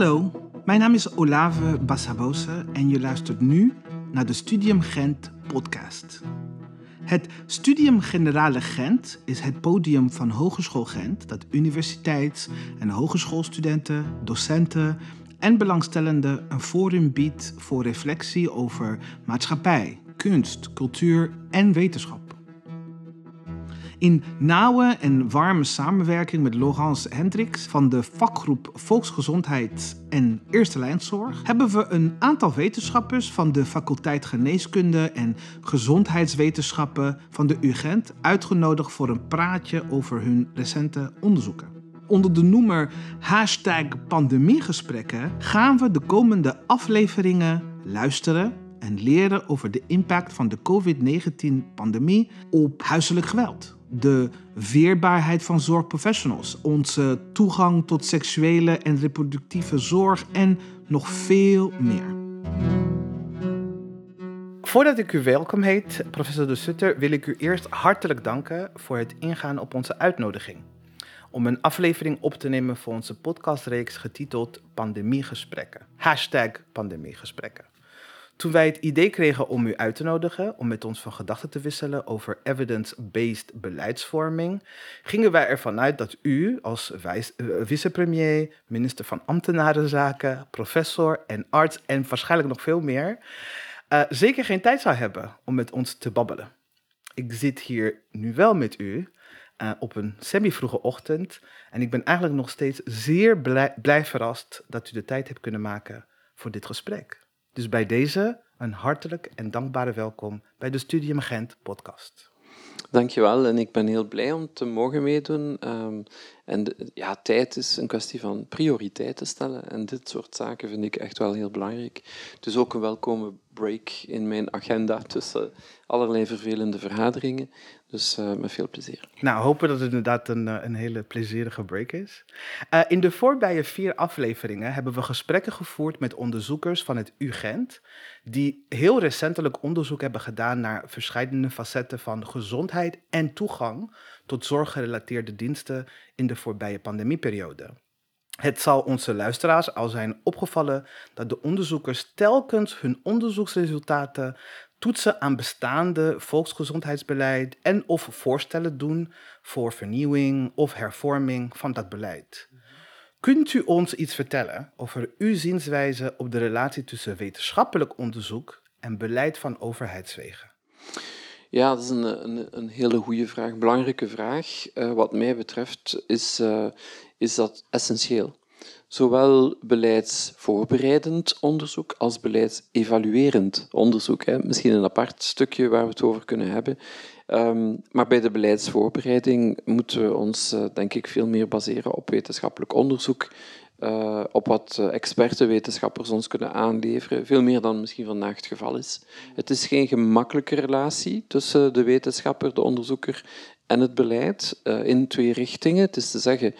Hallo, mijn naam is Olave Bassabose en je luistert nu naar de Studium Gent podcast. Het Studium Generale Gent is het podium van Hogeschool Gent dat universiteits- en hogeschoolstudenten, docenten en belangstellenden een forum biedt voor reflectie over maatschappij, kunst, cultuur en wetenschap. In nauwe en warme samenwerking met Laurence Hendricks van de vakgroep Volksgezondheid en Eerste Lijnzorg hebben we een aantal wetenschappers van de faculteit Geneeskunde en Gezondheidswetenschappen van de UGent uitgenodigd voor een praatje over hun recente onderzoeken. Onder de noemer hashtag pandemiegesprekken gaan we de komende afleveringen luisteren en leren over de impact van de COVID-19-pandemie op huiselijk geweld de weerbaarheid van zorgprofessionals, onze toegang tot seksuele en reproductieve zorg en nog veel meer. Voordat ik u welkom heet, professor De Sutter, wil ik u eerst hartelijk danken voor het ingaan op onze uitnodiging. Om een aflevering op te nemen voor onze podcastreeks getiteld Pandemiegesprekken. Hashtag Pandemiegesprekken. Toen wij het idee kregen om u uit te nodigen om met ons van gedachten te wisselen over evidence-based beleidsvorming, gingen wij ervan uit dat u als uh, vicepremier, minister van Ambtenarenzaken, professor en arts en waarschijnlijk nog veel meer, uh, zeker geen tijd zou hebben om met ons te babbelen. Ik zit hier nu wel met u uh, op een semi-vroege ochtend en ik ben eigenlijk nog steeds zeer blij, blij verrast dat u de tijd hebt kunnen maken voor dit gesprek. Dus bij deze een hartelijk en dankbare welkom bij de Studium Gent podcast. Dankjewel en ik ben heel blij om te mogen meedoen. Um, en ja, tijd is een kwestie van prioriteiten stellen en dit soort zaken vind ik echt wel heel belangrijk. Dus ook een welkome break in mijn agenda tussen allerlei vervelende vergaderingen. Dus uh, met veel plezier. Nou, hopen dat het inderdaad een, eh, een hele plezierige break is. Uh, in de voorbije vier afleveringen hebben we gesprekken gevoerd met onderzoekers van het UGent, die heel recentelijk onderzoek hebben gedaan naar verschillende facetten van gezondheid en toegang tot zorggerelateerde diensten in de voorbije pandemieperiode. Het zal onze luisteraars al zijn opgevallen dat de onderzoekers telkens hun onderzoeksresultaten toetsen aan bestaande volksgezondheidsbeleid en of voorstellen doen voor vernieuwing of hervorming van dat beleid. Kunt u ons iets vertellen over uw zienswijze op de relatie tussen wetenschappelijk onderzoek en beleid van overheidswegen? Ja, dat is een, een, een hele goede vraag, belangrijke vraag. Uh, wat mij betreft is, uh, is dat essentieel. Zowel beleidsvoorbereidend onderzoek als beleidsevaluerend onderzoek. Hè. Misschien een apart stukje waar we het over kunnen hebben. Um, maar bij de beleidsvoorbereiding moeten we ons, uh, denk ik, veel meer baseren op wetenschappelijk onderzoek uh, op wat eh, expertenwetenschappers ons kunnen aanleveren, veel meer dan misschien vandaag het geval is. Het is geen gemakkelijke relatie tussen de wetenschapper, de onderzoeker en het beleid in twee richtingen. Het is te zeggen,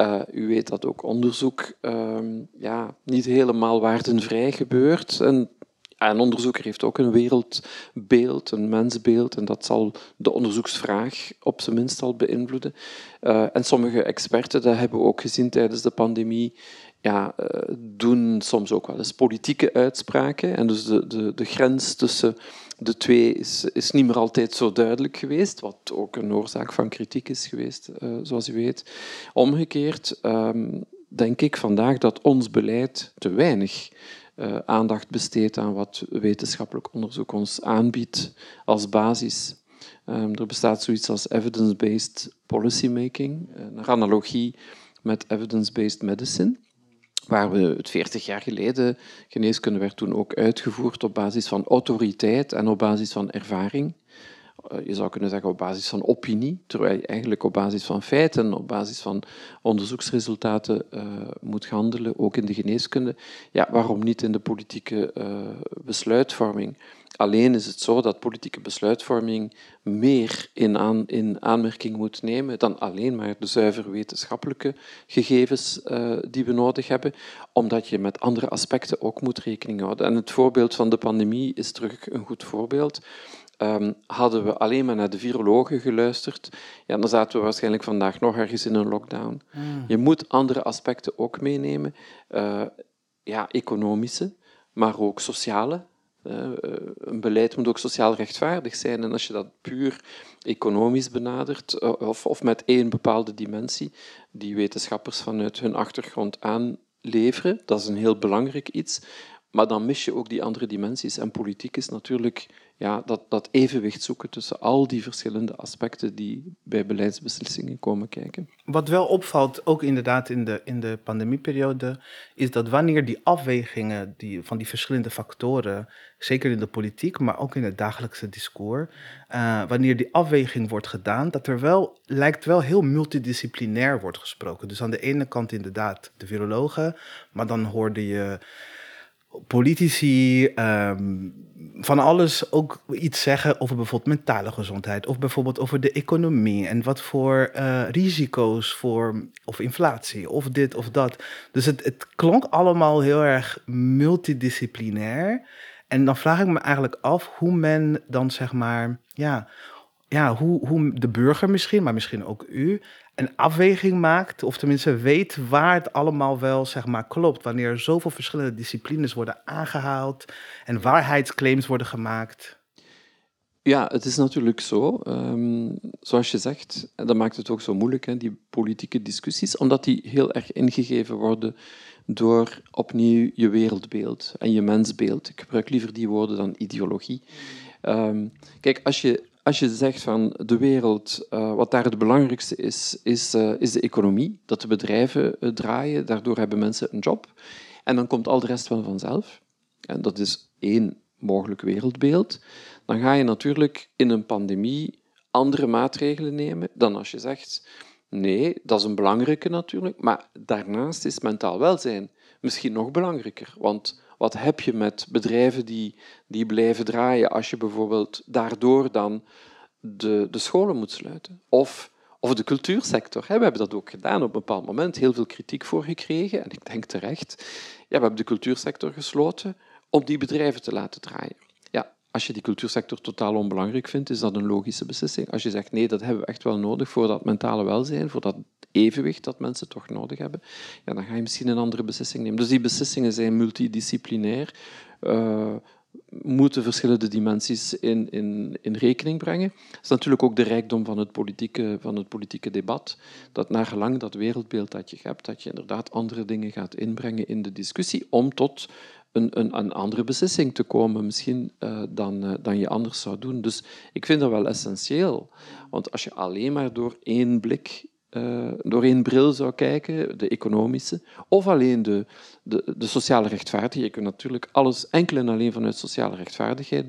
uh, u weet dat ook onderzoek uh, ja, niet helemaal waardenvrij gebeurt. En een onderzoeker heeft ook een wereldbeeld, een mensbeeld, en dat zal de onderzoeksvraag op zijn minst al beïnvloeden. Uh, en sommige experten, dat hebben we ook gezien tijdens de pandemie, ja, uh, doen soms ook wel eens politieke uitspraken. En dus de, de, de grens tussen de twee is, is niet meer altijd zo duidelijk geweest, wat ook een oorzaak van kritiek is geweest, uh, zoals u weet. Omgekeerd um, denk ik vandaag dat ons beleid te weinig uh, aandacht besteedt aan wat wetenschappelijk onderzoek ons aanbiedt als basis. Um, er bestaat zoiets als evidence-based policymaking, een analogie met evidence-based medicine waar we het 40 jaar geleden, geneeskunde werd toen ook uitgevoerd op basis van autoriteit en op basis van ervaring. Eh, je zou kunnen zeggen op basis van opinie, terwijl je eigenlijk op basis van feiten, op basis van onderzoeksresultaten uh, moet handelen, ook in de geneeskunde. Ja, waarom niet in de politieke uh, besluitvorming? Alleen is het zo dat politieke besluitvorming meer in, aan, in aanmerking moet nemen dan alleen maar de zuiver wetenschappelijke gegevens uh, die we nodig hebben, omdat je met andere aspecten ook moet rekening houden. En het voorbeeld van de pandemie is terug een goed voorbeeld. Ehm, hadden we alleen maar naar de virologen geluisterd, ja, dan zaten we waarschijnlijk vandaag nog ergens in een lockdown. Hmm. Je moet andere aspecten ook meenemen, uh, ja, economische, maar ook sociale. Uh, een beleid moet ook sociaal rechtvaardig zijn. En als je dat puur economisch benadert, of, of met één bepaalde dimensie, die wetenschappers vanuit hun achtergrond aanleveren, dat is een heel belangrijk iets. Maar dan mis je ook die andere dimensies. En politiek is natuurlijk ja, dat, dat evenwicht zoeken tussen al die verschillende aspecten die bij beleidsbeslissingen komen kijken. Wat wel opvalt, ook inderdaad in de, in de pandemieperiode, is dat wanneer die afwegingen die, van die verschillende factoren, zeker in de politiek, maar ook in het dagelijkse discours, uh, wanneer die afweging wordt gedaan, dat er wel, lijkt wel heel multidisciplinair wordt gesproken. Dus aan de ene kant inderdaad de virologen, maar dan hoorde je politici ehm, van alles ook iets zeggen over bijvoorbeeld mentale gezondheid of bijvoorbeeld over de economie en wat voor uh, risico's voor of inflatie of dit of dat. Dus het, het klonk allemaal heel erg multidisciplinair. En dan vraag ik me eigenlijk af hoe men dan zeg maar, ja, ja hoe, hoe de burger misschien, maar misschien ook u, een afweging maakt, of tenminste weet waar het allemaal wel zeg maar, klopt. Wanneer zoveel verschillende disciplines worden aangehaald en waarheidsclaims worden gemaakt. Ja, het is natuurlijk zo. Um, zoals je zegt, en dat maakt het ook zo moeilijk, hè, die politieke discussies, omdat die heel erg ingegeven worden door opnieuw je wereldbeeld en je mensbeeld. Ik gebruik liever die woorden dan ideologie. Um, kijk, als je als je zegt van de wereld, uh, wat daar het belangrijkste is, is, uh, is de economie, dat de bedrijven uh, draaien, daardoor hebben mensen een job. En dan komt al de rest wel vanzelf. En dat is één mogelijk wereldbeeld. Dan ga je natuurlijk in een pandemie andere maatregelen nemen dan als je zegt, nee, dat is een belangrijke natuurlijk, maar daarnaast is mentaal welzijn misschien nog belangrijker. Want wat heb je met bedrijven die, die blijven draaien als je bijvoorbeeld daardoor dan de, de scholen moet sluiten? Of, of de cultuursector. We hebben dat ook gedaan op een bepaald moment, heel veel kritiek voor gekregen, en ik denk terecht. Ja, we hebben de cultuursector gesloten om die bedrijven te laten draaien. Als je die cultuursector totaal onbelangrijk vindt, is dat een logische beslissing. Als je zegt nee, dat hebben we echt wel nodig voor dat mentale welzijn, voor dat evenwicht dat mensen toch nodig hebben, ja, dan ga je misschien een andere beslissing nemen. Dus die beslissingen zijn multidisciplinair, uh, moeten verschillende dimensies in, in, in rekening brengen. Dat is natuurlijk ook de rijkdom van het politieke, van het politieke debat, dat naar gelang dat wereldbeeld dat je hebt, dat je inderdaad andere dingen gaat inbrengen in de discussie om tot een, een, een andere beslissing te komen, misschien uh, dan, uh, dan je anders zou doen. Dus ik vind dat wel essentieel. Want als je alleen maar door één blik uh, door één bril zou kijken, de economische, of alleen de, de, de, sociale rechtvaardigheid. Je kunt natuurlijk alles enkel en alleen vanuit sociale rechtvaardigheid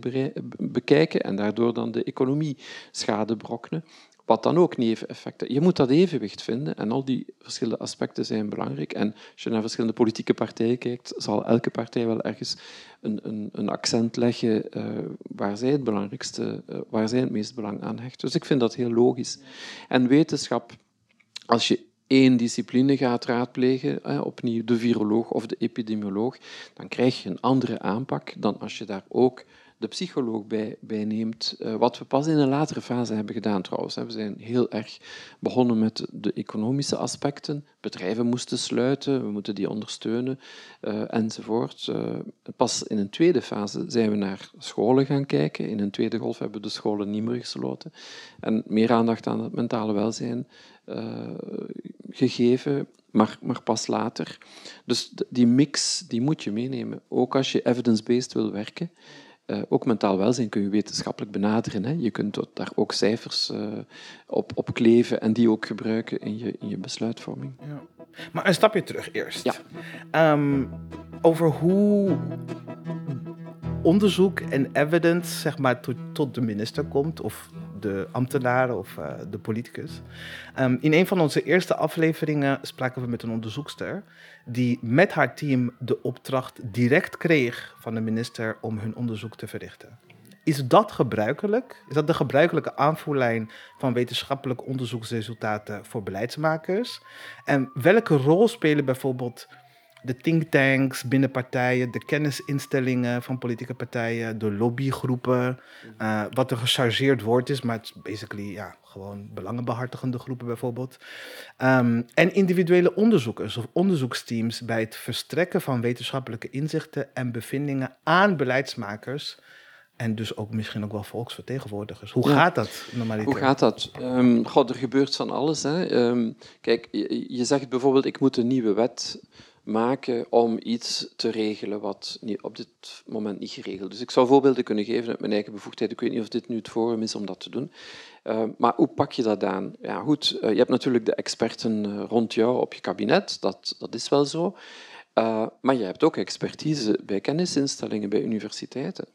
bekijken en daardoor dan de economie schade brokkenen. Wat dan ook neveneffecten. Je moet dat evenwicht vinden en al die verschillende aspecten zijn belangrijk. En als je naar verschillende politieke partijen kijkt, zal elke partij wel ergens een, een, een accent leggen uh, waar zij het belangrijkste, uh, waar zij het meest belang aan hecht. Dus ik vind dat heel logisch. En wetenschap als je één discipline gaat raadplegen, opnieuw de viroloog of de epidemioloog, dan krijg je een andere aanpak dan als je daar ook de psycholoog bij, neemt. Eh, wat we pas in een latere fase hebben gedaan trouwens. We zijn heel erg begonnen met de economische aspecten. Bedrijven moesten sluiten, we moeten die ondersteunen uh, enzovoort. Uh, pas in een tweede fase zijn we naar scholen gaan kijken. In een tweede golf hebben we de scholen niet meer gesloten. En meer aandacht aan het mentale welzijn gegeven, maar, maar pas later. Dus die mix die moet je meenemen. Ook als je evidence-based wil werken. Uh, ook mentaal welzijn kun je wetenschappelijk benaderen. Hè. Je kunt daar ook cijfers uh, op, op kleven en die ook gebruiken in je, in je besluitvorming. Ja. Maar een stapje terug eerst. Ja. Um, over hoe onderzoek en evidence zeg maar, tot, tot de minister komt, of de ambtenaren of uh, de politicus. Um, in een van onze eerste afleveringen spraken we met een onderzoekster die met haar team de opdracht direct kreeg van de minister om hun onderzoek te verrichten. Is dat gebruikelijk? Is dat de gebruikelijke aanvoerlijn van wetenschappelijke onderzoeksresultaten voor beleidsmakers? En welke rol spelen bijvoorbeeld de thinktanks binnen partijen, de kennisinstellingen van politieke partijen, de lobbygroepen. Uh, wat een gechargeerd woord is, maar het is basically ja, gewoon belangenbehartigende groepen bijvoorbeeld. Um, en individuele onderzoekers of onderzoeksteams bij het verstrekken van wetenschappelijke inzichten en bevindingen aan beleidsmakers en dus ook misschien ook wel volksvertegenwoordigers. Hoe gaat dat normaliter? Hoe gaat dat? Um, God, er gebeurt van alles. Hè. Um, kijk, je, je, zegt bijvoorbeeld, ik moet een nieuwe wet maken om iets te regelen wat op dit moment niet geregeld is. Dus ik zou voorbeelden kunnen geven uit mijn eigen bevoegdheid. Ik weet niet of dit nu het forum is om dat te doen. Uh, maar hoe pak je dat aan? Ja, goed, uh, je hebt natuurlijk de experten uh, rond jou op je kabinet, dat, dat is wel zo. maar je hebt ook expertise bij kennisinstellingen, bij universiteiten.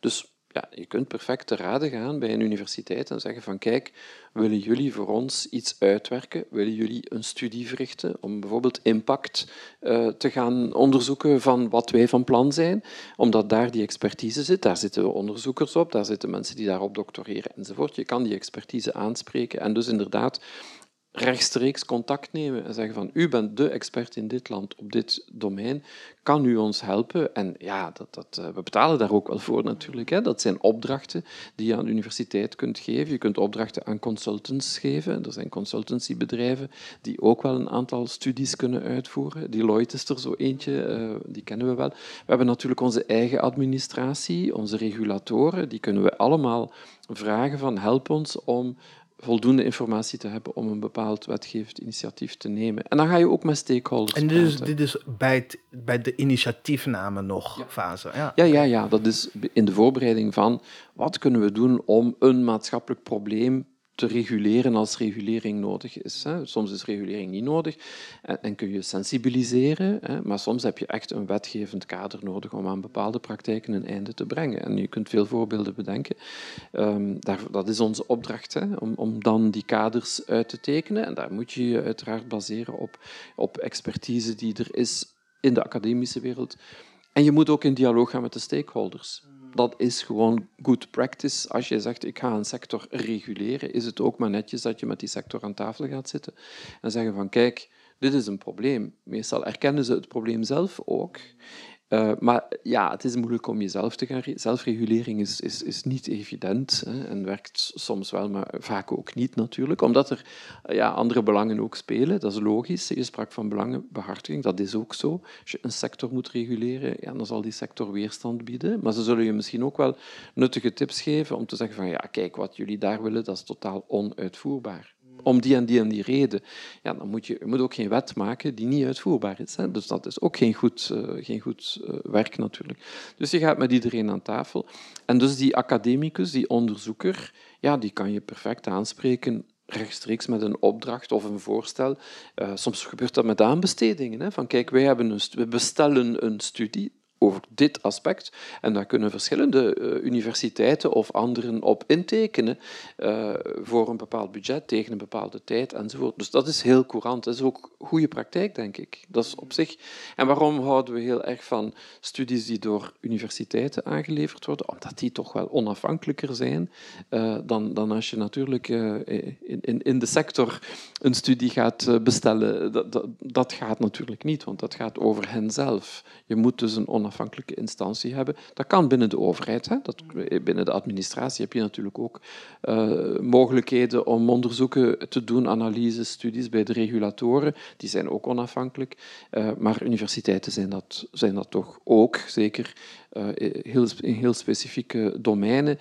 Dus ja, je kunt perfect te raden gaan bij een universiteit en zeggen van kijk, willen jullie voor ons iets uitwerken? Willen jullie een studie verrichten om bijvoorbeeld impact uh, te gaan onderzoeken van wat wij van plan zijn? Omdat daar die expertise zit, daar zitten onderzoekers op, daar zitten mensen die daarop doctoreren enzovoort. Je kan die expertise aanspreken en dus inderdaad rechtstreeks contact nemen en zeggen van u bent de expert in dit land op dit domein, kan u ons helpen? En ja, dat, dat, eh, we betalen daar ook wel voor natuurlijk. Hè. Dat zijn opdrachten die je aan de universiteit kunt geven. Je kunt opdrachten aan consultants geven. Er zijn consultancybedrijven die ook wel een aantal studies kunnen uitvoeren. Deloitte is er zo eentje, eh, die kennen we wel. We hebben natuurlijk onze eigen administratie, onze regulatoren, die kunnen we allemaal vragen van help ons om voldoende informatie te hebben om een bepaald wetgevend initiatief te nemen. En dan ga je ook met stakeholders En dit is, dit is bij, het, bij de initiatiefname nog fase? Ja. ja, ja, ja. Dat is in de voorbereiding van wat kunnen we doen om een maatschappelijk probleem te reguleren als regulering nodig is. Hè. Soms is regulering niet nodig en, kun je sensibiliseren, hè, maar soms heb je echt een wetgevend kader nodig om aan bepaalde praktijken een einde te brengen. En je kunt veel voorbeelden bedenken. Um, daar, dat is onze opdracht, hè, om, om dan die kaders uit te tekenen. En daar moet je je uiteraard baseren op, op expertise die er is in de academische wereld. En je moet ook in dialoog gaan met de stakeholders dat is gewoon good practice. Als je zegt, ik ga een sector reguleren, is het ook maar netjes dat je met die sector aan tafel gaat zitten en zeggen van, kijk, dit is een probleem. Meestal erkennen ze het probleem zelf ook. Uh, maar ja, het is moeilijk om jezelf te gaan... Zelfregulering is, is, is niet evident hè, en werkt soms wel, maar vaak ook niet natuurlijk, omdat er ja, andere belangen ook spelen. Dat is logisch. Je sprak van belangenbehartiging, dat is ook zo. Als je een sector moet reguleren, ja, dan zal die sector weerstand bieden. Maar ze zullen je misschien ook wel nuttige tips geven om te zeggen van ja, kijk, wat jullie daar willen, dat is totaal onuitvoerbaar om die en die en die reden, ja, dan moet je, je moet ook geen wet maken die niet uitvoerbaar is. Hè. Dus dat is ook geen goed, uh, geen goed uh, werk natuurlijk. Dus je gaat met iedereen aan tafel. En dus die academicus, die onderzoeker, ja, die kan je perfect aanspreken rechtstreeks met een opdracht of een voorstel. Uh, soms gebeurt dat met aanbestedingen. Hè, van kijk, wij hebben een, we bestellen een studie, over dit aspect. En daar kunnen verschillende uh, universiteiten of anderen op intekenen uh, voor een bepaald budget, tegen een bepaalde tijd enzovoort. Dus dat is heel courant. Dat is ook goede praktijk, denk ik. Dat is op zich. En waarom houden we heel erg van studies die door universiteiten aangeleverd worden? Omdat die toch wel onafhankelijker zijn uh, dan, dan als je natuurlijk in, in, de sector een studie gaat bestellen. Dat, dat, gaat natuurlijk niet, want dat gaat over hen zelf. Je moet dus een onafhankelijke onafhankelijke instantie hebben. Dat kan binnen de overheid. Hè. Dat, binnen de administratie heb je natuurlijk ook uh, mogelijkheden om onderzoeken te doen, analyses, studies bij de regulatoren. Die zijn ook onafhankelijk. Uh, maar universiteiten zijn dat, zijn dat toch ook, zeker. Uh, heel, in heel specifieke domeinen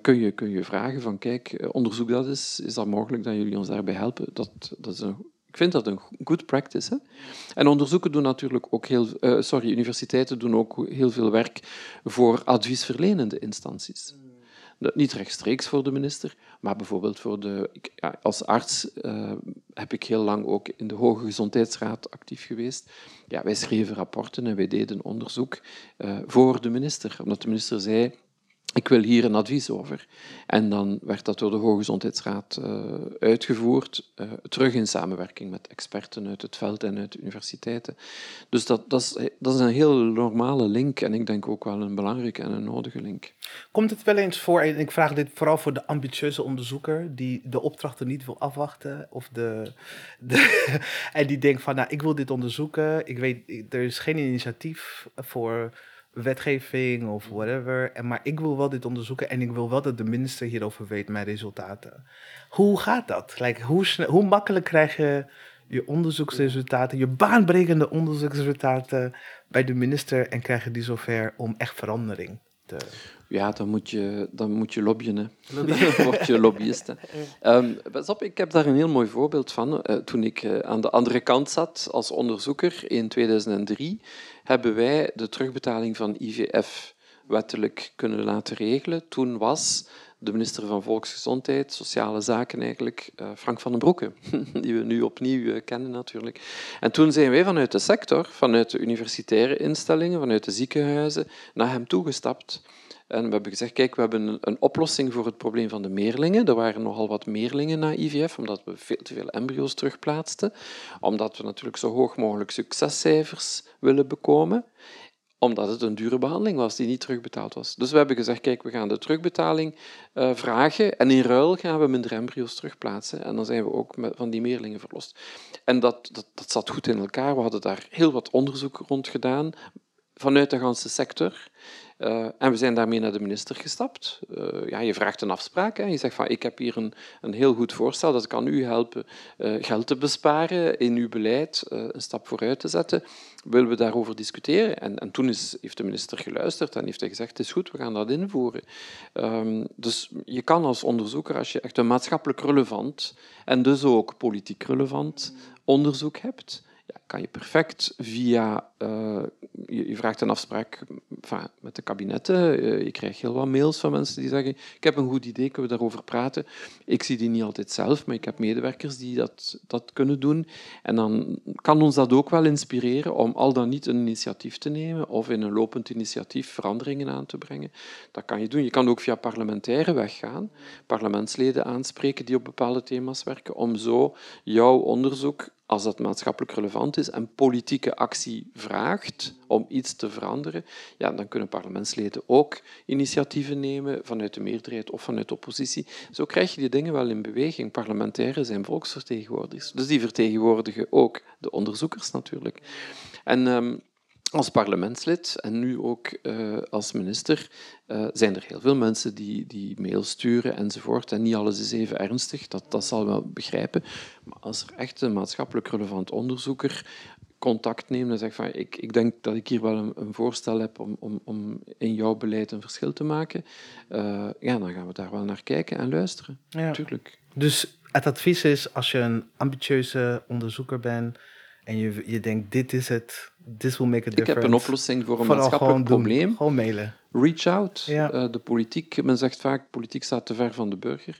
kun, je, kun je vragen van kijk, onderzoek dat eens, is dat mogelijk dat jullie ons daarbij helpen? Dat, dat is een ik vind dat een good practice. Hè? En onderzoeken doen natuurlijk ook heel... Uh, sorry, universiteiten doen ook heel veel werk voor adviesverlenende instanties. Niet rechtstreeks voor de minister, maar bijvoorbeeld voor de... Ja, als arts uh, heb ik heel lang ook in de Hoge Gezondheidsraad actief geweest. Ja, wij schreven rapporten en wij deden onderzoek uh, voor de minister. Omdat de minister zei ik wil hier een advies over. En dan werd dat door de Hoogezondheidsraad uh, uitgevoerd, uh, terug in samenwerking met experten uit het veld en uit universiteiten. Dus dat, dat, is, dat is een heel normale link en ik denk ook wel een belangrijke en een nodige link. Komt het wel eens voor, en ik vraag dit vooral voor de ambitieuze onderzoeker, die de opdrachten niet wil afwachten, of de en die denkt van, nou, ik wil dit onderzoeken, ik weet, er is geen initiatief voor wetgeving of whatever. En, maar ik wil wel dit onderzoeken en ik wil wel dat de minister hierover weet, mijn resultaten. Hoe gaat dat? Like, hoe, hoe makkelijk krijg je je onderzoeksresultaten, je baanbrekende onderzoeksresultaten bij de minister en krijg je die zover om echt verandering te... Ja, dan moet je, dan moet je lobbyen. Hè. dan word je lobbyist. Um, ik heb daar een heel mooi voorbeeld van. Uh, toen ik uh, aan de andere kant zat als onderzoeker in 2003, hebben wij de terugbetaling van IVF wettelijk kunnen laten regelen. Toen was de minister van Volksgezondheid, Sociale Zaken eigenlijk, uh, Frank van den Broeke, die we nu opnieuw uh, kennen natuurlijk. En toen zijn wij vanuit de sector, vanuit de universitaire instellingen, vanuit de ziekenhuizen, naar hem toegestapt. En we hebben gezegd, kijk, we hebben een, oplossing voor het probleem van de meerlingen. Er waren nogal wat meerlingen na IVF, omdat we veel te veel embryo's terugplaatsten. Omdat we natuurlijk zo hoog mogelijk succescijfers willen bekomen omdat het een dure behandeling was die niet terugbetaald was. Dus we hebben gezegd, kijk, we gaan de terugbetaling uh, vragen en in ruil gaan we minder embryo's terugplaatsen. En dan zijn we ook met, van die meerlingen verlost. En dat, dat, dat zat goed in elkaar. We hadden daar heel wat onderzoek rond gedaan vanuit de ganse sector. Uh, en we zijn daarmee naar de minister gestapt. Uh, ja, je vraagt een afspraak. Hè. Je zegt van ik heb hier een, een heel goed voorstel, dat kan u helpen uh, geld te besparen in uw beleid, een stap vooruit te zetten. Willen we daarover discussiëren? En, en toen is, heeft de minister geluisterd en heeft hij gezegd, het is goed, we gaan dat invoeren. Um, dus je kan als onderzoeker, als je echt een maatschappelijk relevant en dus ook politiek relevant onderzoek hebt, ja, kan je perfect via, uh, je, vraagt een afspraak met de kabinetten, uh, je krijgt heel wat mails van mensen die zeggen, ik heb een goed idee, kunnen we daarover praten. Ik zie die niet altijd zelf, maar ik heb medewerkers die dat, dat kunnen doen. En dan kan ons dat ook wel inspireren om al dan niet een initiatief te nemen of in een lopend initiatief veranderingen aan te brengen. Dat kan je doen. Je kan ook via parlementaire weg gaan, parlementsleden aanspreken die op bepaalde thema's werken, om zo jouw onderzoek als dat maatschappelijk relevant is en politieke actie vraagt om iets te veranderen, ja, dan kunnen parlementsleden ook initiatieven nemen vanuit de meerderheid of vanuit de oppositie. Zo krijg je die dingen wel in beweging. Parlementairen zijn volksvertegenwoordigers, dus die vertegenwoordigen ook de onderzoekers natuurlijk. En um, als parlementslid en nu ook uh, als minister uh, zijn er heel veel mensen die, die mail sturen enzovoort. En niet alles is even ernstig, dat, dat zal wel begrijpen. Maar als er echt een maatschappelijk relevant onderzoeker contact neemt en zegt van ik, ik denk dat ik hier wel een, een voorstel heb om, om, om in jouw beleid een verschil te maken, uh, ja, dan gaan we daar wel naar kijken en luisteren. Ja. Natuurlijk. Dus het advies is, als je een ambitieuze onderzoeker bent en je, je denkt, dit is het, this will make a difference. Ik heb een oplossing voor een Vooral maatschappelijk gewoon probleem. Doen, gewoon mailen. Reach out. Ja. Uh, de politiek, men zegt vaak, politiek staat te ver van de burger.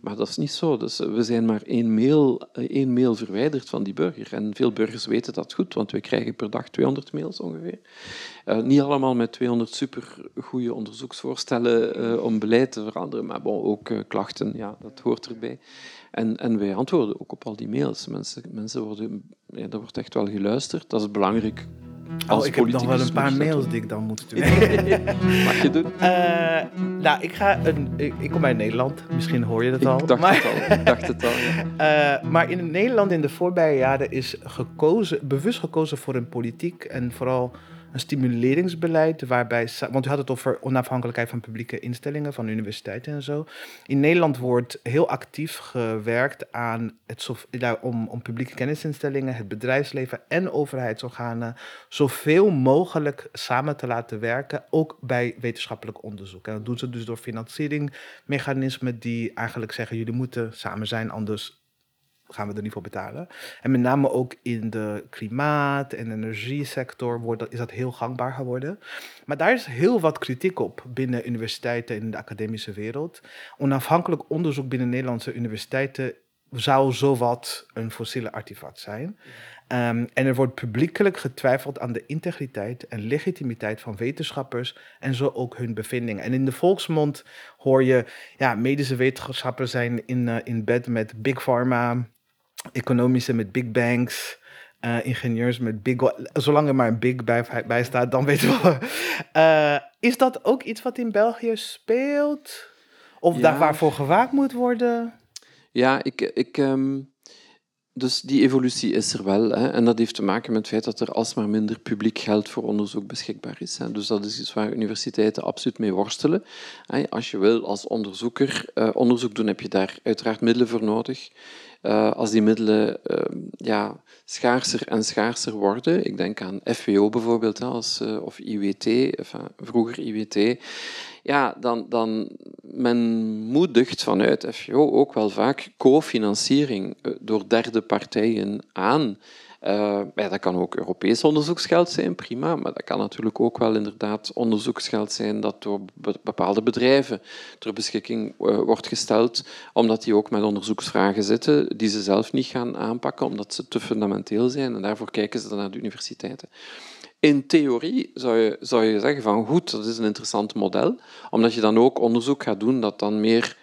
Maar dat is niet zo. Dus we zijn maar één mail, eh, één mail verwijderd van die burger. En veel burgers weten dat goed, want we krijgen per dag 200 mails ongeveer. Uh, niet allemaal met 200 supergoeie onderzoeksvoorstellen uh, om beleid te veranderen, maar bon, ook klachten, ja, dat hoort erbij. En, en wij antwoorden ook op al die mails. Mensen, mensen worden, ja, er wordt echt wel geluisterd. Dat is belangrijk. Oh, ik heb nog wel een paar mails die ik dan moet doen. Mag je doen? Uh, nou, ik, ga een, ik, ik, kom uit Nederland. Misschien hoor je dat al. Ik dacht maar, het al. Ik dacht het al ja. uh, maar in Nederland in de voorbije jaren is gekozen, bewust gekozen voor een politiek en vooral een stimuleringsbeleid waarbij, want u had het over onafhankelijkheid van publieke instellingen, van universiteiten en zo. In Nederland wordt heel actief gewerkt aan het, om, om publieke kennisinstellingen, het bedrijfsleven en overheidsorganen zoveel mogelijk samen te laten werken, ook bij wetenschappelijk onderzoek. En dat doen ze dus door financieringsmechanismen die eigenlijk zeggen, jullie moeten samen zijn, anders gaan we er niet voor betalen. En met name ook in de klimaat- en energiesector wordt dat, is dat heel gangbaar geworden. Maar daar is heel wat kritiek op binnen universiteiten en in de academische wereld. Onafhankelijk onderzoek binnen Nederlandse universiteiten zou zowat een fossiele artefact zijn. Ehm, en er wordt publiekelijk getwijfeld aan de integriteit en legitimiteit van wetenschappers en zo ook hun bevindingen. En in de volksmond hoor je, ja, medische wetenschappers zijn in, uh, in bed met big pharma, economische met big banks. Uh, ingenieurs met big, zolang er maar een big bij, bij staat, dan weten we. Uh, is dat ook iets wat in België speelt? Of ja. daar waarvoor gewaakt moet worden? Ja, ik, ik, um, dus die evolutie is er wel. Hè. En dat heeft te maken met het feit dat er alsmaar minder publiek geld voor onderzoek beschikbaar is. Hè. Dus dat is iets waar universiteiten absoluut mee worstelen. Als je wil als onderzoeker uh, onderzoek doen, heb je daar uiteraard middelen voor nodig. Uh, als die middelen uh, ja, schaarser en schaarser worden, ik denk aan FWO bijvoorbeeld, als, uh, of IWT, enfin, vroeger IWT, ja, dan, dan men moedigt vanuit FWO ook wel vaak cofinanciering door derde partijen aan. Uh, ja, dat kan ook Europees onderzoeksgeld zijn, prima, maar dat kan natuurlijk ook wel inderdaad onderzoeksgeld zijn dat door bepaalde bedrijven ter beschikking uh, wordt gesteld, omdat die ook met onderzoeksvragen zitten die ze zelf niet gaan aanpakken, omdat ze te fundamenteel zijn en daarvoor kijken ze dan naar de universiteiten. In theorie zou je, zou je zeggen van goed, dat is een interessant model, omdat je dan ook onderzoek gaat doen dat dan meer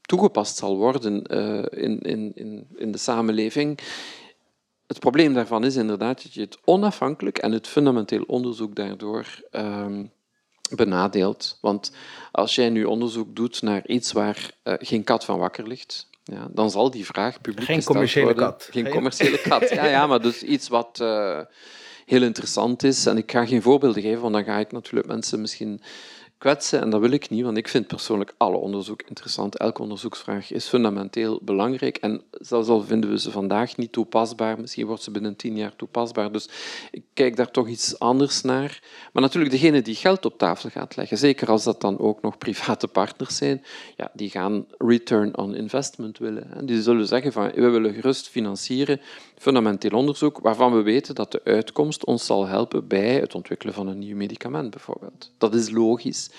toegepast zal worden uh, in, in, in, in de samenleving het probleem daarvan is inderdaad dat je het onafhankelijk en het fundamenteel onderzoek daardoor um, benadeelt. Want als jij nu onderzoek doet naar iets waar uh, geen kat van wakker ligt, ja, dan zal die vraag publiek Geen commerciële worden. kat. Geen commerciële kat, ja, ja, maar dus iets wat uh, heel interessant is. En ik ga geen voorbeelden geven, want dan ga ik natuurlijk mensen misschien kwetsen. En dat wil ik niet, want ik vind persoonlijk alle onderzoek interessant. Elke onderzoeksvraag is fundamenteel belangrijk. En zelfs al vinden we ze vandaag niet toepasbaar, misschien wordt ze binnen tien jaar toepasbaar. Dus ik kijk daar toch iets anders naar. Maar natuurlijk, degene die geld op tafel gaat leggen, zeker als dat dan ook nog private partners zijn, ja, die gaan return on investment willen. En die zullen zeggen van, we willen gerust financieren fundamenteel onderzoek waarvan we weten dat de uitkomst ons zal helpen bij het ontwikkelen van een nieuw medicament, bijvoorbeeld. Dat is logisch.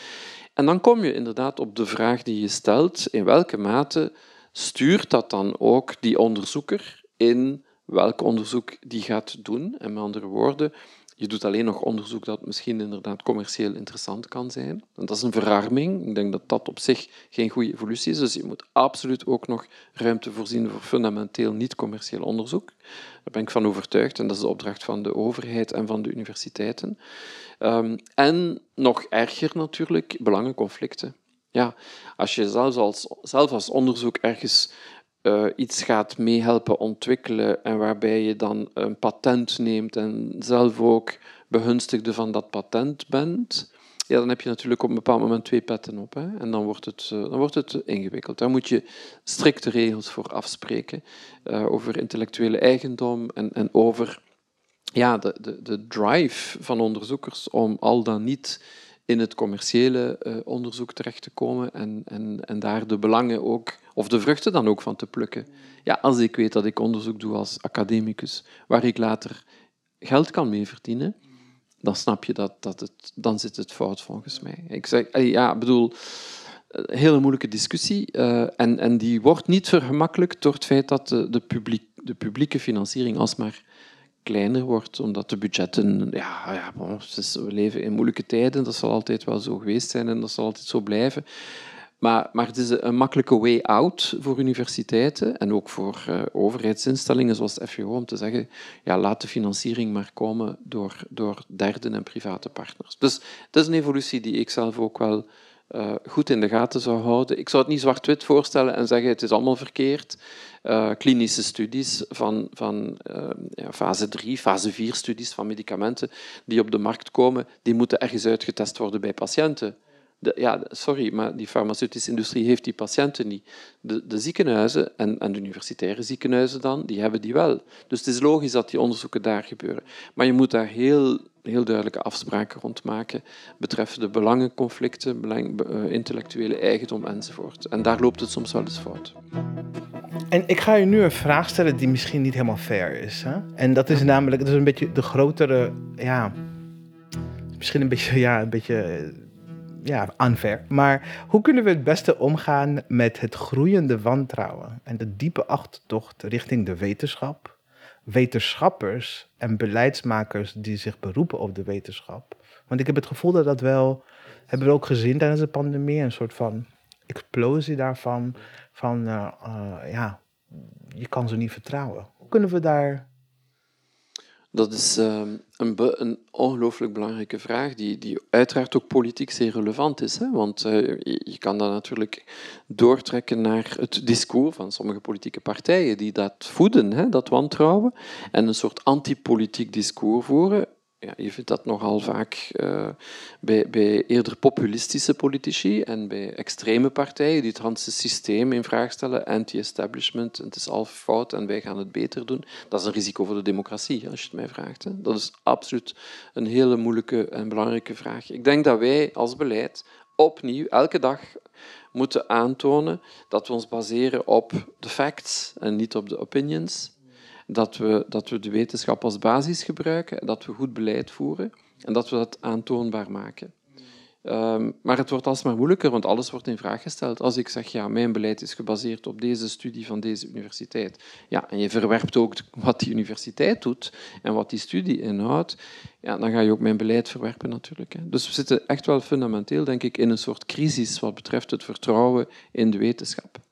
En dan kom je inderdaad op de vraag die je stelt, in welke mate stuurt dat dan ook die onderzoeker in welk onderzoek die gaat doen? En met andere woorden, je doet alleen nog onderzoek dat misschien inderdaad commercieel interessant kan zijn. Dat is een verarming. Ik denk dat dat op zich geen goede evolutie is. Dus je moet absoluut ook nog ruimte voorzien voor fundamenteel niet-commercieel onderzoek. Daar ben ik van overtuigd. En dat is de opdracht van de overheid en van de universiteiten. Um, en nog erger natuurlijk, belangenconflicten. Ja, als je zelf als, zelf als onderzoek ergens uh, iets gaat meehelpen ontwikkelen en waarbij je dan een patent neemt en zelf ook begunstigde van dat patent bent, ja, dan heb je natuurlijk op een bepaald moment twee petten op. Hè? En dan wordt, het, uh, dan wordt het ingewikkeld. Daar moet je strikte regels voor afspreken uh, over intellectuele eigendom en, en over ja, de, de, de drive van onderzoekers om al dan niet in het commerciële uh, onderzoek terecht te komen en, en, en daar de belangen ook, of de vruchten dan ook van te plukken. Ja, als ik weet dat ik onderzoek doe als academicus, waar ik later geld kan mee verdienen, dan snap je dat, dat het, dan zit het fout volgens mij. Ik zeg, ja, bedoel, een hele moeilijke discussie en, en die wordt niet vergemakkelijkt door het feit dat de, de, de publieke financiering alsmaar kleiner wordt, omdat de budgetten, ja, ja we leven in moeilijke tijden, dat zal altijd wel zo geweest zijn en dat zal altijd zo blijven. Maar, maar het is een makkelijke way out voor universiteiten en ook voor uh, overheidsinstellingen zoals de FGO om te zeggen, ja, laat de financiering maar komen door, door derden en private partners. Dus dat is een evolutie die ik zelf ook wel uh, goed in de gaten zou houden. Ik zou het niet zwart-wit voorstellen en zeggen het is allemaal verkeerd. Uh, klinische studies van, van uh, ja, fase 3, fase 4 studies van medicamenten die op de markt komen, die moeten ergens uitgetest worden bij patiënten. De, ja, sorry, maar die farmaceutische industrie heeft die patiënten niet. De, de ziekenhuizen en, en de universitaire ziekenhuizen dan, die hebben die wel. Dus het is logisch dat die onderzoeken daar gebeuren. Maar je moet daar heel heel duidelijke afspraken rond maken betreffende belangenconflicten, belang, uh, intellectuele eigendom enzovoort. En daar loopt het soms wel eens fout. En ik ga je nu een vraag stellen die misschien niet helemaal fair is. Hè? En dat is namelijk, dat is een beetje de grotere, ja, misschien een beetje, ja, een beetje ja, unfair. Maar hoe kunnen we het beste omgaan met het groeiende wantrouwen en de diepe achtertocht richting de wetenschap, wetenschappers en beleidsmakers die zich beroepen op de wetenschap? Want ik heb het gevoel dat dat wel, hebben we ook gezien tijdens de pandemie, een soort van explosie daarvan, van uh, uh, ja, je kan ze niet vertrouwen. Hoe kunnen we daar dat is ehm, een, een ongelooflijk belangrijke vraag, die, die uiteraard ook politiek zeer relevant is. Hè? Want uh, je, kan dat natuurlijk doortrekken naar het discours van sommige politieke partijen die dat voeden, hè, dat wantrouwen, en een soort antipolitiek discours voeren ja, je vindt dat nogal vaak uh, bij, bij, eerder populistische politici en bij extreme partijen die het hele systeem in vraag stellen, anti-establishment, het is al fout en wij gaan het beter doen. Dat is een risico voor de democratie, als je het mij vraagt. Hè. Dat is absoluut een hele moeilijke en belangrijke vraag. Ik denk dat wij als beleid opnieuw, elke dag, moeten aantonen dat we ons baseren op de facts en niet op de opinions dat we, dat we de wetenschap als basis gebruiken, dat we goed beleid voeren en dat we dat aantoonbaar maken. Um, maar het wordt alsmaar moeilijker, want alles wordt in vraag gesteld. Als ik zeg, ja, mijn beleid is gebaseerd op deze studie van deze universiteit, ja, en je verwerpt ook wat die universiteit doet en wat die studie inhoudt, ja, dan ga je ook mijn beleid verwerpen natuurlijk. Hè. Dus we zitten echt wel fundamenteel, denk ik, in een soort crisis wat betreft het vertrouwen in de wetenschap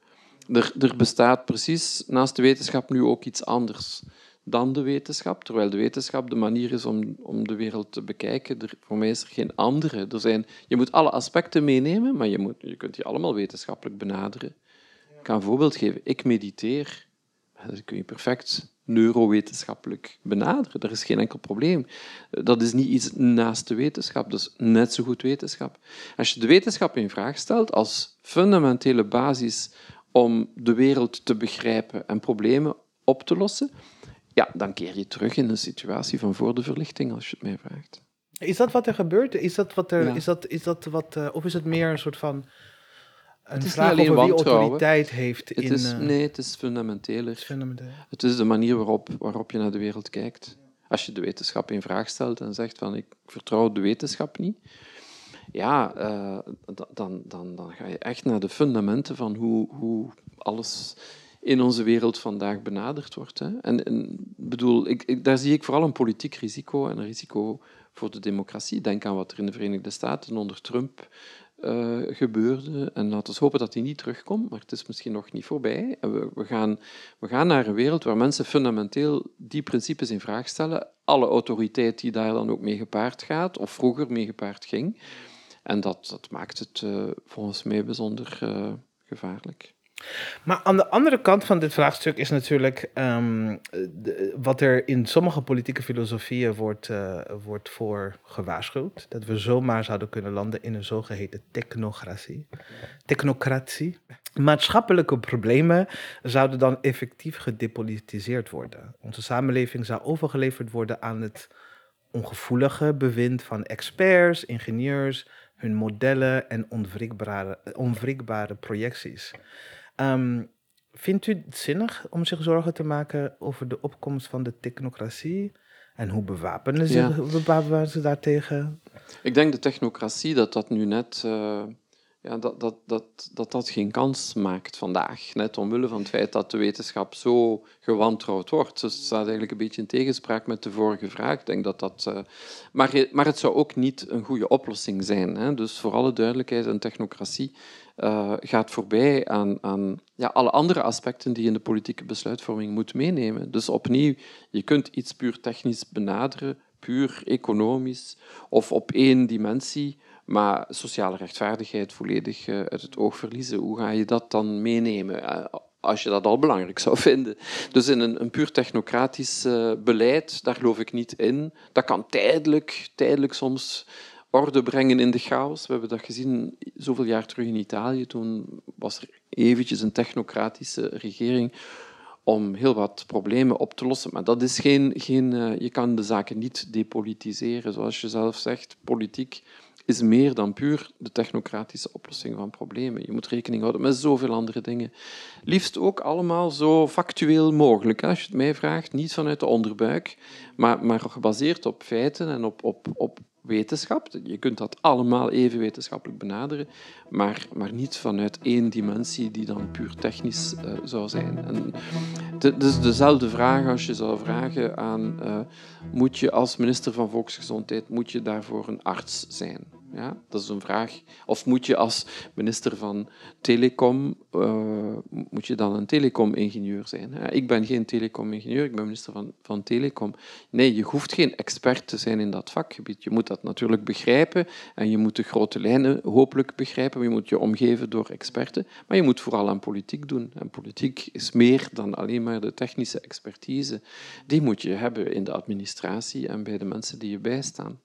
er, er bestaat precies naast de wetenschap nu ook iets anders dan de wetenschap, terwijl de wetenschap de manier is om, om de wereld te bekijken. Er, voor mij is er geen andere. Er zijn, je moet alle aspecten meenemen, maar je, moet, je kunt die allemaal wetenschappelijk benaderen. Ik kan een voorbeeld geven. Ik mediteer. Dat kun je perfect neurowetenschappelijk benaderen. Er is geen enkel probleem. Dat is niet iets naast de wetenschap, dat is net zo goed wetenschap. Als je de wetenschap in vraag stelt als fundamentele basis om de wereld te begrijpen en problemen op te lossen, ja, dan keer je terug in een situatie van voor de verlichting, als je het mij vraagt. Is dat wat er gebeurt? Is dat wat er, is dat, is dat wat, uh, of is het meer een soort van een het is vraag over wie autoriteit heeft het in... Is, uh, nee, het is fundamenteler. Het is, fundamenteel. het is de manier waarop, waarop je naar de wereld kijkt. Als je de wetenschap in vraag stelt en zegt van ik vertrouw de wetenschap niet, ja, uh, dan, dan, dan ga je echt naar de fundamenten van hoe, hoe alles in onze wereld vandaag benaderd wordt. Hè. En, en bedoel, ik, daar zie ik vooral een politiek risico en een risico voor de democratie. Denk aan wat er in de Verenigde Staten onder Trump uh, gebeurde. En laten we hopen dat die niet terugkomt, maar het is misschien nog niet voorbij. En we, we, gaan, we gaan naar een wereld waar mensen fundamenteel die principes in vraag stellen. Alle autoriteit die daar dan ook mee gepaard gaat, of vroeger mee gepaard ging. En dat, dat maakt het uh, volgens mij bijzonder uh, gevaarlijk. Maar aan de andere kant van dit vraagstuk is natuurlijk de, wat er in sommige politieke filosofieën wordt, uh, wordt voor gewaarschuwd. Dat we zomaar zouden kunnen landen in een zogeheten technocratie. Technocratie. Maatschappelijke problemen zouden dan effectief gedepolitiseerd worden. Onze samenleving zou overgeleverd worden aan het ongevoelige bewind van experts, ingenieurs, hun modellen en onwrikbare, onwrikbare projecties. Um, vindt u het zinnig om zich zorgen te maken over de opkomst van de technocratie? En hoe bewapenen ze, ja. bewapenen ze daartegen? Ik denk de technocratie dat dat nu net uh, ja, dat, dat, dat, dat dat geen kans maakt vandaag. Net omwille van het feit dat de wetenschap zo gewantrouwd wordt. Dus het staat eigenlijk een beetje in tegenspraak met de vorige vraag. Ik denk dat dat, uh, maar, maar het zou ook niet een goede oplossing zijn. Hè? Dus voor alle duidelijkheid, een technocratie uh, gaat voorbij aan, aan ja, alle andere aspecten die je in de politieke besluitvorming moet meenemen. Dus opnieuw, je kunt iets puur technisch benaderen, puur economisch of op één dimensie maar sociale rechtvaardigheid volledig uh, uit het oog verliezen. Hoe ga je dat dan meenemen? Uh, als je dat al belangrijk zou vinden. Dus in een, een puur technocratisch uh, beleid, daar geloof ik niet in. Dat kan tijdelijk, tijdelijk soms orde brengen in de chaos. We hebben dat gezien zoveel jaar terug in Italië. Toen was er eventjes een technocratische regering om heel wat problemen op te lossen. Maar dat is geen, geen, je kan de zaken niet depolitiseren. Zoals je zelf zegt, politiek is meer dan puur de technocratische oplossing van problemen. Je moet rekening houden met zoveel andere dingen. Liefst ook allemaal zo factueel mogelijk, als je het mij vraagt. Niet vanuit de onderbuik, maar, maar gebaseerd op feiten en op, op, op wetenschap. Je kunt dat allemaal even wetenschappelijk benaderen, maar, maar niet vanuit één dimensie die dan puur technisch uh, zou zijn. En het is dezelfde vraag als je zou vragen aan, uh, moet je als minister van Volksgezondheid, moet je daarvoor een arts zijn? Ja, dat is een vraag. Of moet je als minister van Telecom, uh, moet je dan een telecom-ingenieur zijn? Ja, ik ben geen telecom-ingenieur, ik ben minister van, van Telecom. Nee, je hoeft geen expert te zijn in dat vakgebied. Je moet dat natuurlijk begrijpen en je moet de grote lijnen hopelijk begrijpen, je moet je omgeven door experten. Maar je moet vooral aan politiek doen. En politiek is meer dan alleen maar de technische expertise. Die moet je hebben in de administratie en bij de mensen die je bijstaan.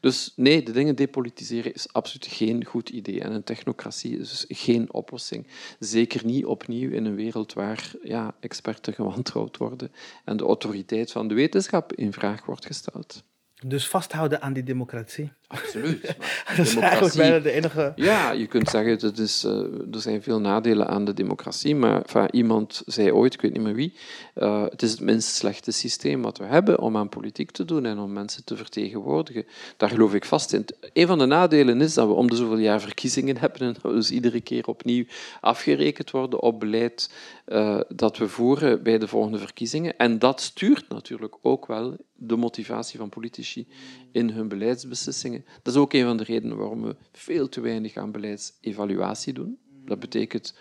Dus nee, de dingen depolitiseren is absoluut geen goed idee. En een technocratie is dus geen oplossing. Zeker niet opnieuw in een wereld waar ja, experten gewantrouwd worden en de autoriteit van de wetenschap in vraag wordt gesteld. Dus vasthouden aan die democratie. Absoluut. dat is eigenlijk bijna de enige... Ja, je kunt zeggen, dat is, uh, er zijn veel nadelen aan de democratie, maar enfin, iemand zei ooit, ik weet niet meer wie, uh, het is het minst slechte systeem wat we hebben om aan politiek te doen en om mensen te vertegenwoordigen. Daar geloof ik vast in. Een van de nadelen is dat we om de zoveel jaar verkiezingen hebben en dat we dus iedere keer opnieuw afgerekend worden op beleid uh, dat we voeren bij de volgende verkiezingen. En dat stuurt natuurlijk ook wel de motivatie van politici in hun beleidsbeslissingen. Dat is ook een van de redenen waarom we veel te weinig aan beleidsevaluatie doen. Dat betekent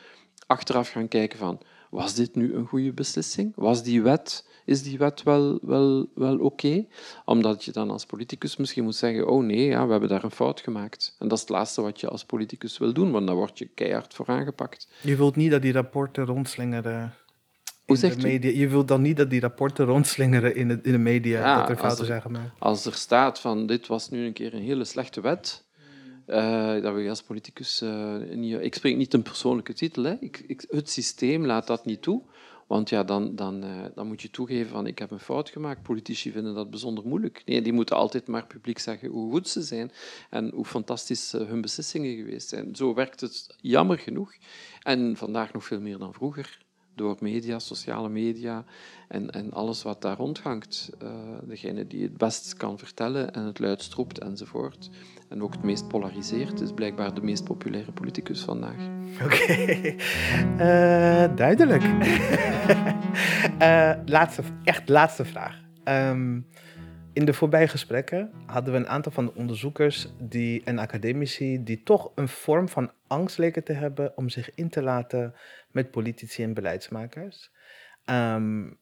achteraf gaan kijken van, was dit nu een goede beslissing? Was die wet, is die wet wel, wel, wel oké? Omdat je dan als politicus misschien moet zeggen, oh nee, ja, we hebben daar een fout gemaakt. En dat is het laatste wat je als politicus wil doen, want dan word je keihard voor aangepakt. Je wilt niet dat die rapporten rondslingeren hoe zegt de media. Je wilt dan niet dat die rapporten rondslingeren in de, in de media, dat er fouten zijn gemaakt. Als er staat van dit was nu een keer een hele slechte wet, uh, dat je als politicus uh, niet... Ik spreek niet een persoonlijke titel. Hè. Ik, ik, het systeem laat dat niet toe. Want ja, dan, dan, uh, dan moet je toegeven van ik heb een fout gemaakt. Politici vinden dat bijzonder moeilijk. Nee, die moeten altijd maar publiek zeggen hoe goed ze zijn en hoe fantastisch hun beslissingen geweest zijn. Zo werkt het jammer genoeg. En vandaag nog veel meer dan vroeger door media, sociale media en, en alles wat daar rondhangt. Uh, degene die het best kan vertellen en het luidst roept enzovoort. En ook het meest polariseert is blijkbaar de meest populaire politicus vandaag. Oké, eh, duidelijk. uh, laatste, echt laatste vraag. Um, in de voorbije gesprekken hadden we een aantal van de onderzoekers die, en academici die toch een vorm van angst leken te hebben om zich in te laten met politici en beleidsmakers. Um,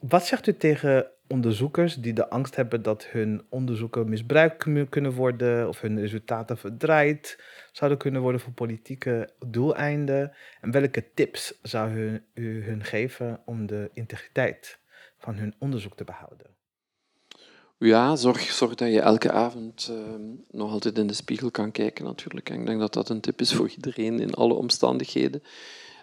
wat zegt u tegen onderzoekers die de angst hebben dat hun onderzoeken misbruikt kunnen worden of hun resultaten verdraaid zouden kunnen worden voor politieke doeleinden? En welke tips zou u hun geven om de integriteit van hun onderzoek te behouden? Ja, zorg, zorg dat je elke avond uh, nog altijd in de spiegel kan kijken, natuurlijk. Ik denk dat dat een tip is voor iedereen in alle omstandigheden.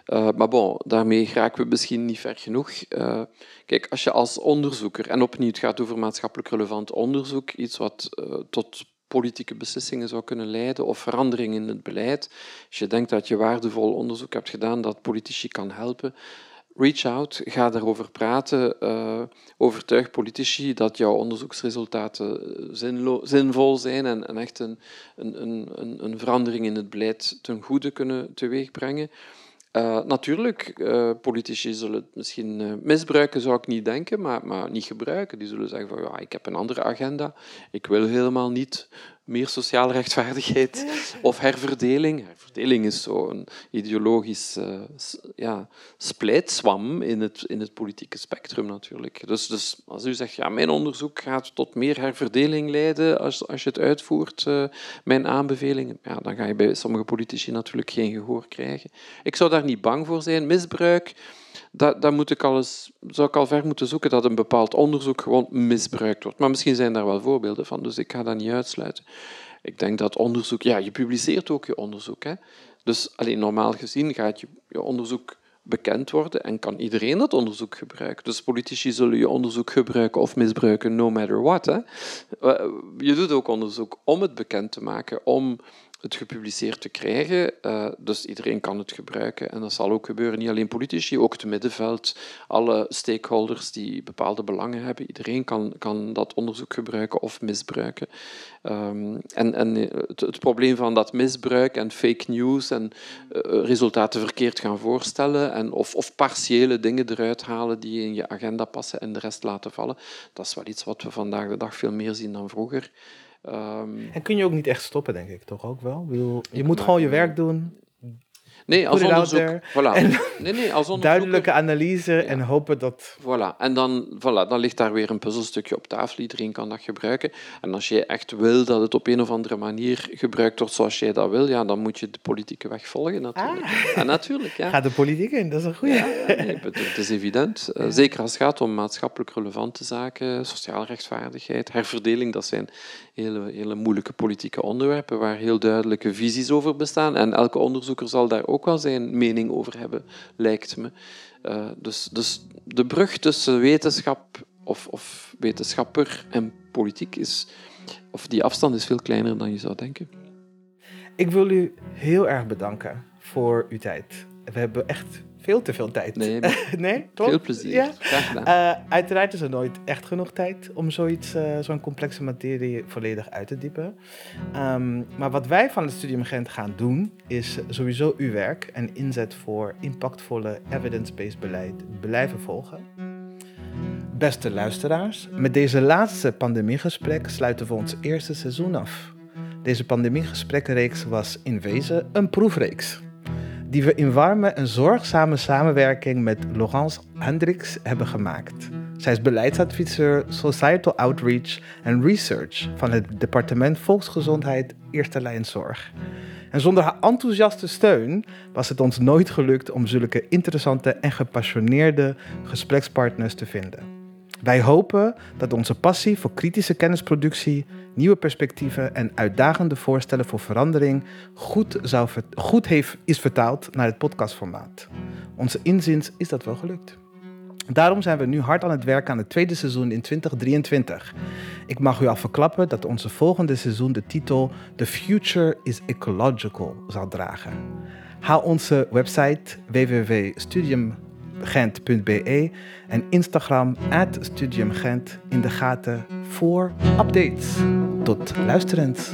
Uh, maar bon, daarmee raken we misschien niet ver genoeg. Uh, kijk, als je als onderzoeker, en opnieuw, het gaat over maatschappelijk relevant onderzoek, iets wat uh, tot politieke beslissingen zou kunnen leiden of verandering in het beleid. Als je denkt dat je waardevol onderzoek hebt gedaan dat politici kan helpen, reach out, ga daarover praten, uh, overtuig politici dat jouw onderzoeksresultaten zinvol zijn en, en echt een, een, een, een, verandering in het beleid ten goede kunnen teweegbrengen. Uh, natuurlijk, uh, politici zullen het misschien misbruiken, zou ik niet denken, maar, maar niet gebruiken. Die zullen zeggen van ja, ik heb een andere agenda, ik wil helemaal niet meer sociale rechtvaardigheid of herverdeling. Herverdeling is zo'n ideologisch uh, ja, splijtswam in het, in het politieke spectrum natuurlijk. Dus, dus als u zegt, ja, mijn onderzoek gaat tot meer herverdeling leiden als, als je het uitvoert, uh, mijn aanbevelingen, ja, dan ga je bij sommige politici natuurlijk geen gehoor krijgen. Ik zou daar niet bang voor zijn. Misbruik dat, moet ik al eens, zou ik al ver moeten zoeken dat een bepaald onderzoek gewoon misbruikt wordt. Maar misschien zijn daar wel voorbeelden van, dus ik ga dat niet uitsluiten. Ik denk dat onderzoek, ja, je publiceert ook je onderzoek. Hè. Dus alleen normaal gezien gaat je, je onderzoek bekend worden en kan iedereen dat onderzoek gebruiken. Dus politici zullen je onderzoek gebruiken of misbruiken, no matter what. Hè. Je doet ook onderzoek om het bekend te maken, om het gepubliceerd te krijgen. Uh, dus iedereen kan het gebruiken. En dat zal ook gebeuren, niet alleen politici, ook het middenveld, alle stakeholders die bepaalde belangen hebben. Iedereen kan, kan dat onderzoek gebruiken of misbruiken. Um, en en het, het, probleem van dat misbruik en fake news en uh, resultaten verkeerd gaan voorstellen en of, of partiële dingen eruit halen die in je agenda passen en de rest laten vallen, dat is wel iets wat we vandaag de dag veel meer zien dan vroeger. Um, en kun je ook niet echt stoppen, denk ik, toch ook wel? Bedoel, je moet gewoon je werk doen. Nee, als onderzoek, voilà. nee, nee, als duidelijke analyse en hopen dat... Voilà. En dan, voilà, dan ligt daar weer een puzzelstukje op tafel. Iedereen kan dat gebruiken. En als je echt wil dat het op een of andere manier gebruikt wordt zoals jij dat wil, ja, dan moet je de politieke weg volgen, natuurlijk. Ah. Ja, natuurlijk, ja. Ga de politiek in, dat is een goede. Ja, nee, het is evident. Eh, zeker als het gaat om maatschappelijk relevante zaken, sociale rechtvaardigheid, herverdeling, dat zijn hele, hele moeilijke politieke onderwerpen waar heel duidelijke visies over bestaan. En elke onderzoeker zal daar ook wel zijn mening over hebben, lijkt me. Uh, dus, dus de brug tussen wetenschap of, of wetenschapper en politiek is, of die afstand is veel kleiner dan je zou denken. Ik wil u heel erg bedanken voor uw tijd. We hebben echt veel te veel tijd. Nee, nee toch? Veel plezier. Ja? Uh, uiteraard is er nooit echt genoeg tijd om zoiets, uh, zo'n complexe materie volledig uit te diepen. Um, maar wat wij van het Studium Gent gaan doen, is sowieso uw werk en inzet voor impactvolle evidence-based beleid blijven volgen. Beste luisteraars, met deze laatste pandemiegesprek sluiten we ons eerste seizoen af. Deze pandemiegesprekkenreeks was in wezen een proefreeks die we in warme en zorgzame samenwerking met Laurence Hendricks hebben gemaakt. Zij is beleidsadviseur Societal Outreach and Research van het departement Volksgezondheid Eerste Lijn Zorg. En zonder haar enthousiaste steun was het ons nooit gelukt om zulke interessante en gepassioneerde gesprekspartners te vinden. Wij hopen dat onze passie voor kritische kennisproductie, nieuwe perspectieven en uitdagende voorstellen voor verandering goed, zou goed heeft, is vertaald naar het podcastformaat. Onze inziens is dat wel gelukt. Daarom zijn we nu hard aan het werk aan het tweede seizoen in 2023. Ik mag u al verklappen dat onze volgende seizoen de titel The Future is Ecological zal dragen. Haal onze website www.studium gent.be en Instagram studiumgent in de gaten voor updates. Tot luisterend.